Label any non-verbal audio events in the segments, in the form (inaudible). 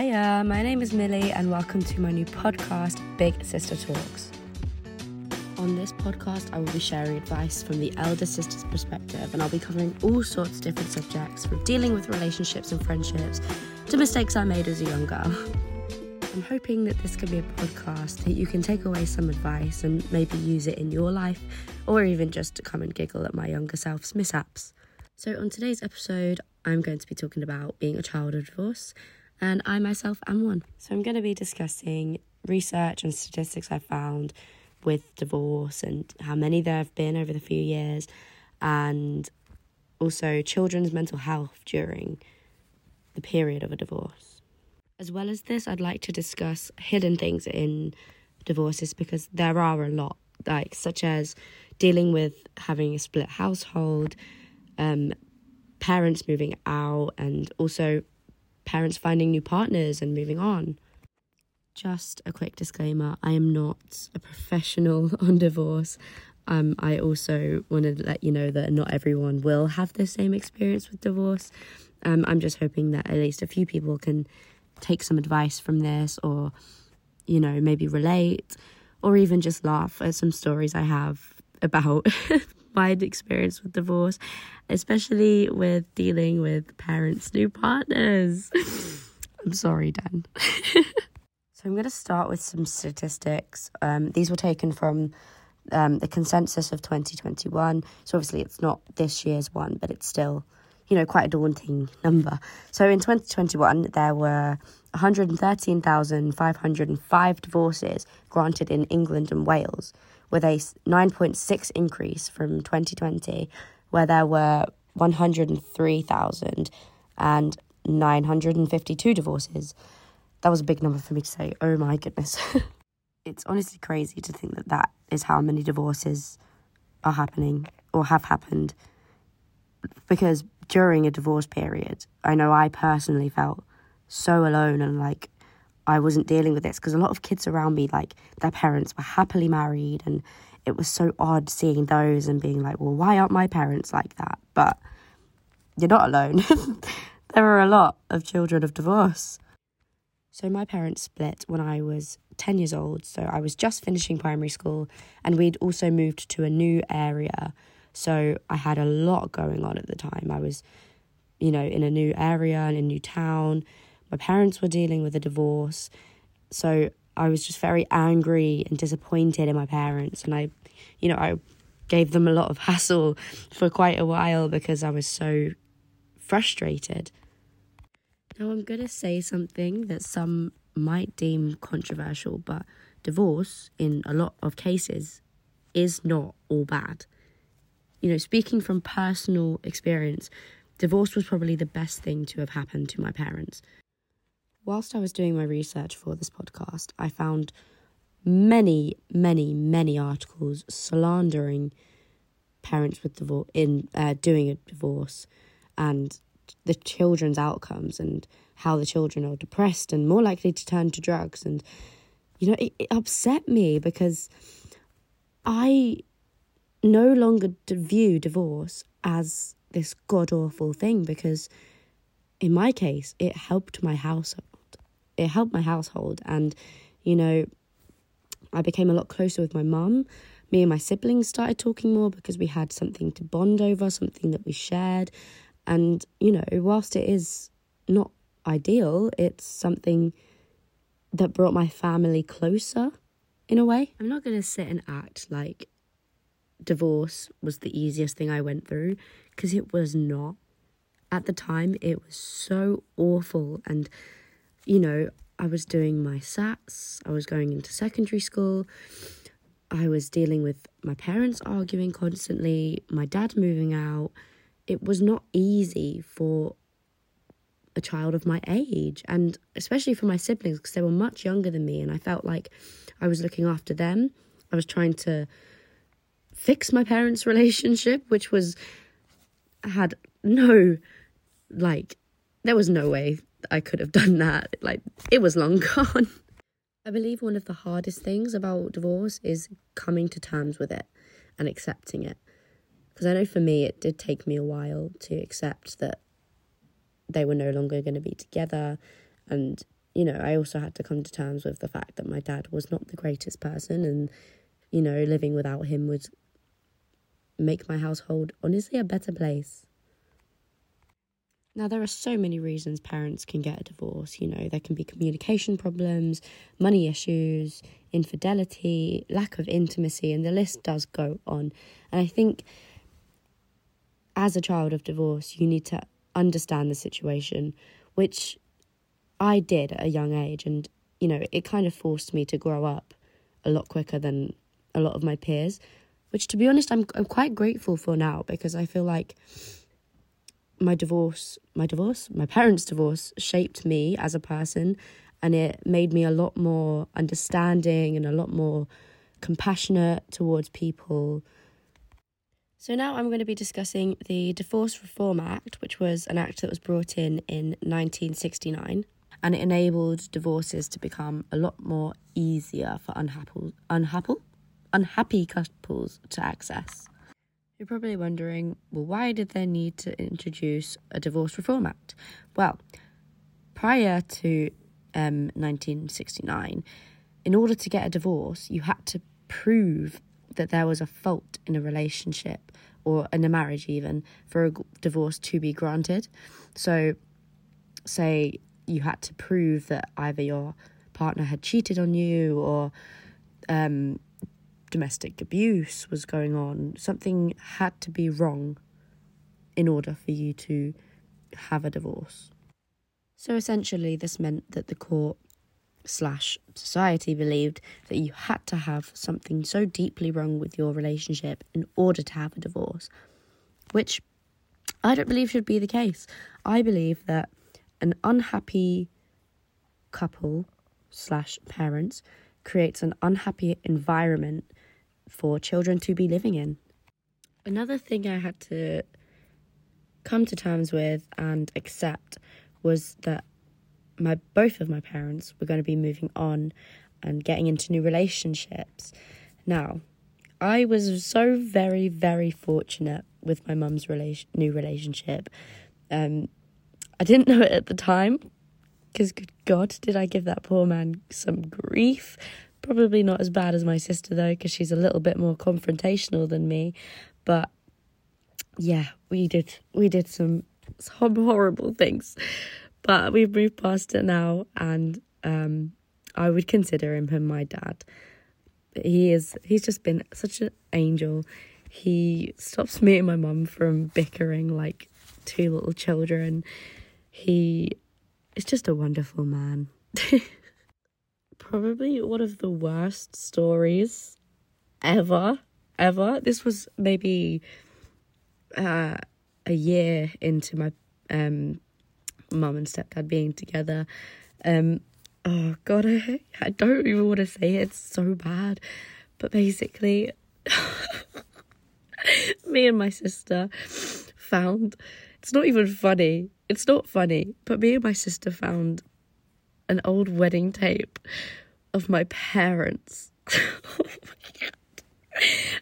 Hiya, my name is Millie, and welcome to my new podcast, Big Sister Talks. On this podcast, I will be sharing advice from the elder sister's perspective, and I'll be covering all sorts of different subjects from dealing with relationships and friendships to mistakes I made as a young girl. I'm hoping that this can be a podcast that you can take away some advice and maybe use it in your life, or even just to come and giggle at my younger self's mishaps. So, on today's episode, I'm going to be talking about being a child of divorce, and I myself am one. So, I'm going to be discussing research and statistics I've found with divorce and how many there have been over the few years, and also children's mental health during the period of a divorce. As well as this, I'd like to discuss hidden things in divorces because there are a lot, like such as dealing with having a split household um, parents moving out and also parents finding new partners and moving on. Just a quick disclaimer I am not a professional (laughs) on divorce. Um, I also want to let you know that not everyone will have the same experience with divorce. Um, I'm just hoping that at least a few people can take some advice from this or, you know, maybe relate or even just laugh at some stories I have about (laughs) my experience with divorce, especially with dealing with parents' new partners. (laughs) I'm sorry, Dan. (laughs) so I'm going to start with some statistics. Um, these were taken from um, the consensus of 2021. So obviously it's not this year's one, but it's still, you know, quite a daunting number. So in 2021, there were 113,505 divorces granted in England and Wales, with a 9.6 increase from 2020, where there were 103,952 divorces. That was a big number for me to say. Oh my goodness. (laughs) it's honestly crazy to think that that is how many divorces are happening or have happened. Because during a divorce period, I know I personally felt so alone and like I wasn't dealing with this because a lot of kids around me, like their parents were happily married, and it was so odd seeing those and being like, well, why aren't my parents like that? But you're not alone. (laughs) there are a lot of children of divorce. So my parents split when I was 10 years old, so I was just finishing primary school, and we'd also moved to a new area. So I had a lot going on at the time. I was, you know, in a new area, in a new town my parents were dealing with a divorce. So I was just very angry and disappointed in my parents. And I, you know, I gave them a lot of (laughs) hassle for quite a while because I was so frustrated. Now, I'm going to say something that some might deem controversial, but divorce, in a lot of cases, is not all bad. You know, speaking from personal experience, divorce was probably the best thing to have happened to my parents. Whilst I was doing my research for this podcast, I found many, many, many articles slandering parents with divorce in uh, doing a divorce and the children's outcomes and how the children are depressed and more likely to turn to drugs and you know it, it upset me because i no longer view divorce as this god awful thing because in my case it helped my household it helped my household and you know I became a lot closer with my mum. Me and my siblings started talking more because we had something to bond over, something that we shared. And, you know, whilst it is not ideal, it's something that brought my family closer in a way. I'm not going to sit and act like divorce was the easiest thing I went through because it was not. At the time, it was so awful and you know, I was doing my SATs, I was going into secondary school, I was dealing with my parents arguing constantly, my dad moving out. It was not easy for a child of my age, and especially for my siblings because they were much younger than me, and I felt like I was looking after them. I was trying to fix my parents' (laughs) relationship, which was had no like there was no way I could have done that. Like, it was long (laughs) gone. I believe one of the hardest things about divorce is coming to terms with it and accepting it. Because I know for me, it did take me a while to accept that they were no longer going to be together and you know, I also had to come to terms with the fact that my dad was not the greatest person, and, you know, living without him would make my household honestly a better place. Now, there are so many reasons parents can get a divorce. You know, there can be communication problems, money issues, infidelity, lack of intimacy, and the list does go on. And I think as a child of divorce, you need to understand the situation, which I did at a young age. And, you know, it kind of forced me to grow up a lot quicker than a lot of my peers, which, to be honest, I'm, I'm quite grateful for now because I feel like my divorce, my divorce, my parents' divorce shaped me as a person and it made me a lot more understanding and a lot more compassionate towards people. So now I'm going to be discussing the Divorce Reform Act, which was an act that was brought in in 1969 and it enabled divorces to become a lot more easier for unhappy unhappy unhappy couples to access. You're probably wondering, well, why did they need to introduce a Divorce Reform Act? Well, prior to um, 1969, in order to get a divorce, you had to prove that there was a fault in a relationship or in a marriage, even for a divorce to be granted. So, say you had to prove that either your partner had cheated on you or um, domestic abuse was going on. Something had to be wrong in order for you to have a divorce. So essentially, this meant that the court slash society believed that you had to have something so deeply wrong with your relationship in order to have a divorce, which I don't believe should be the case. I believe that an unhappy couple slash parents creates an unhappy environment for children to be living in. Another thing I had to come to terms with and accept was that my both of my parents were going to be moving on and getting into new relationships. Now, I was so very very fortunate with my mum's relation new relationship. Um, I didn't know it at the time because good God, did I give that poor man some grief? Probably not as bad as my sister though, because she's a little bit more confrontational than me. But yeah, we did we did some some horrible things, but we've moved past it now, and um, I would consider him my dad. He is he's just been such an angel. He stops me and my mum from bickering like two little children. He is just a wonderful man. (laughs) Probably one of the worst stories ever, ever. This was maybe uh, a year into my um, mum and stepdad being together. Um, oh god, (laughs) I, I don't even want to say it. It's so bad. But basically, (laughs) me and my sister found it's not even funny. It's not funny, but me and my sister found an old wedding tape of my parents. (laughs)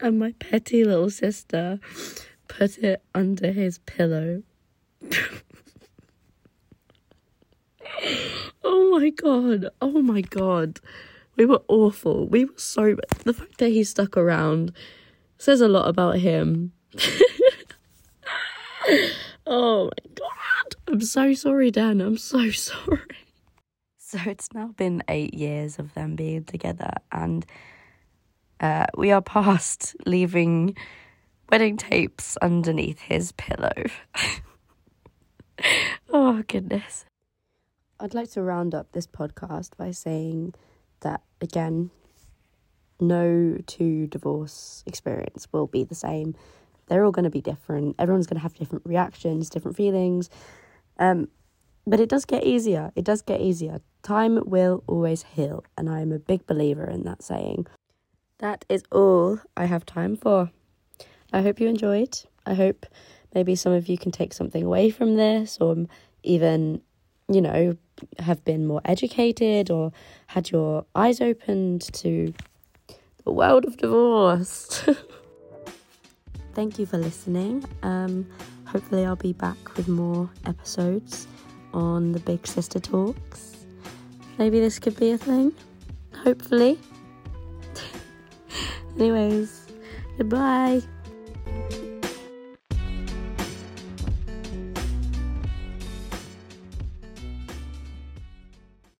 and my petty little sister put it under his pillow. (laughs) oh my god. Oh my god. We were awful. We were so. The fact that he stuck around says a lot about him. (laughs) Oh my god. I'm so sorry, Dan. I'm so sorry. So it's now been eight years of them being together, and uh, we are past (laughs) leaving wedding tapes underneath his pillow. (laughs) oh, goodness. I'd like to round up this podcast by saying that, again, no two divorce experience will be the same they're all going to be different. Everyone's going to have different reactions, different feelings. Um, but it does get easier. It does get easier. Time will always heal, and I am a big believer in that saying. That is all I have time for. I hope you enjoyed. I hope maybe some of you can take something away from this, or even, you know, have been more educated or had your eyes opened to the world of divorce. (laughs) thank you for listening. Um, hopefully, I'll be back with more episodes on the Big Sister Talks. Maybe this could be a thing. Hopefully. (laughs) Anyways, goodbye.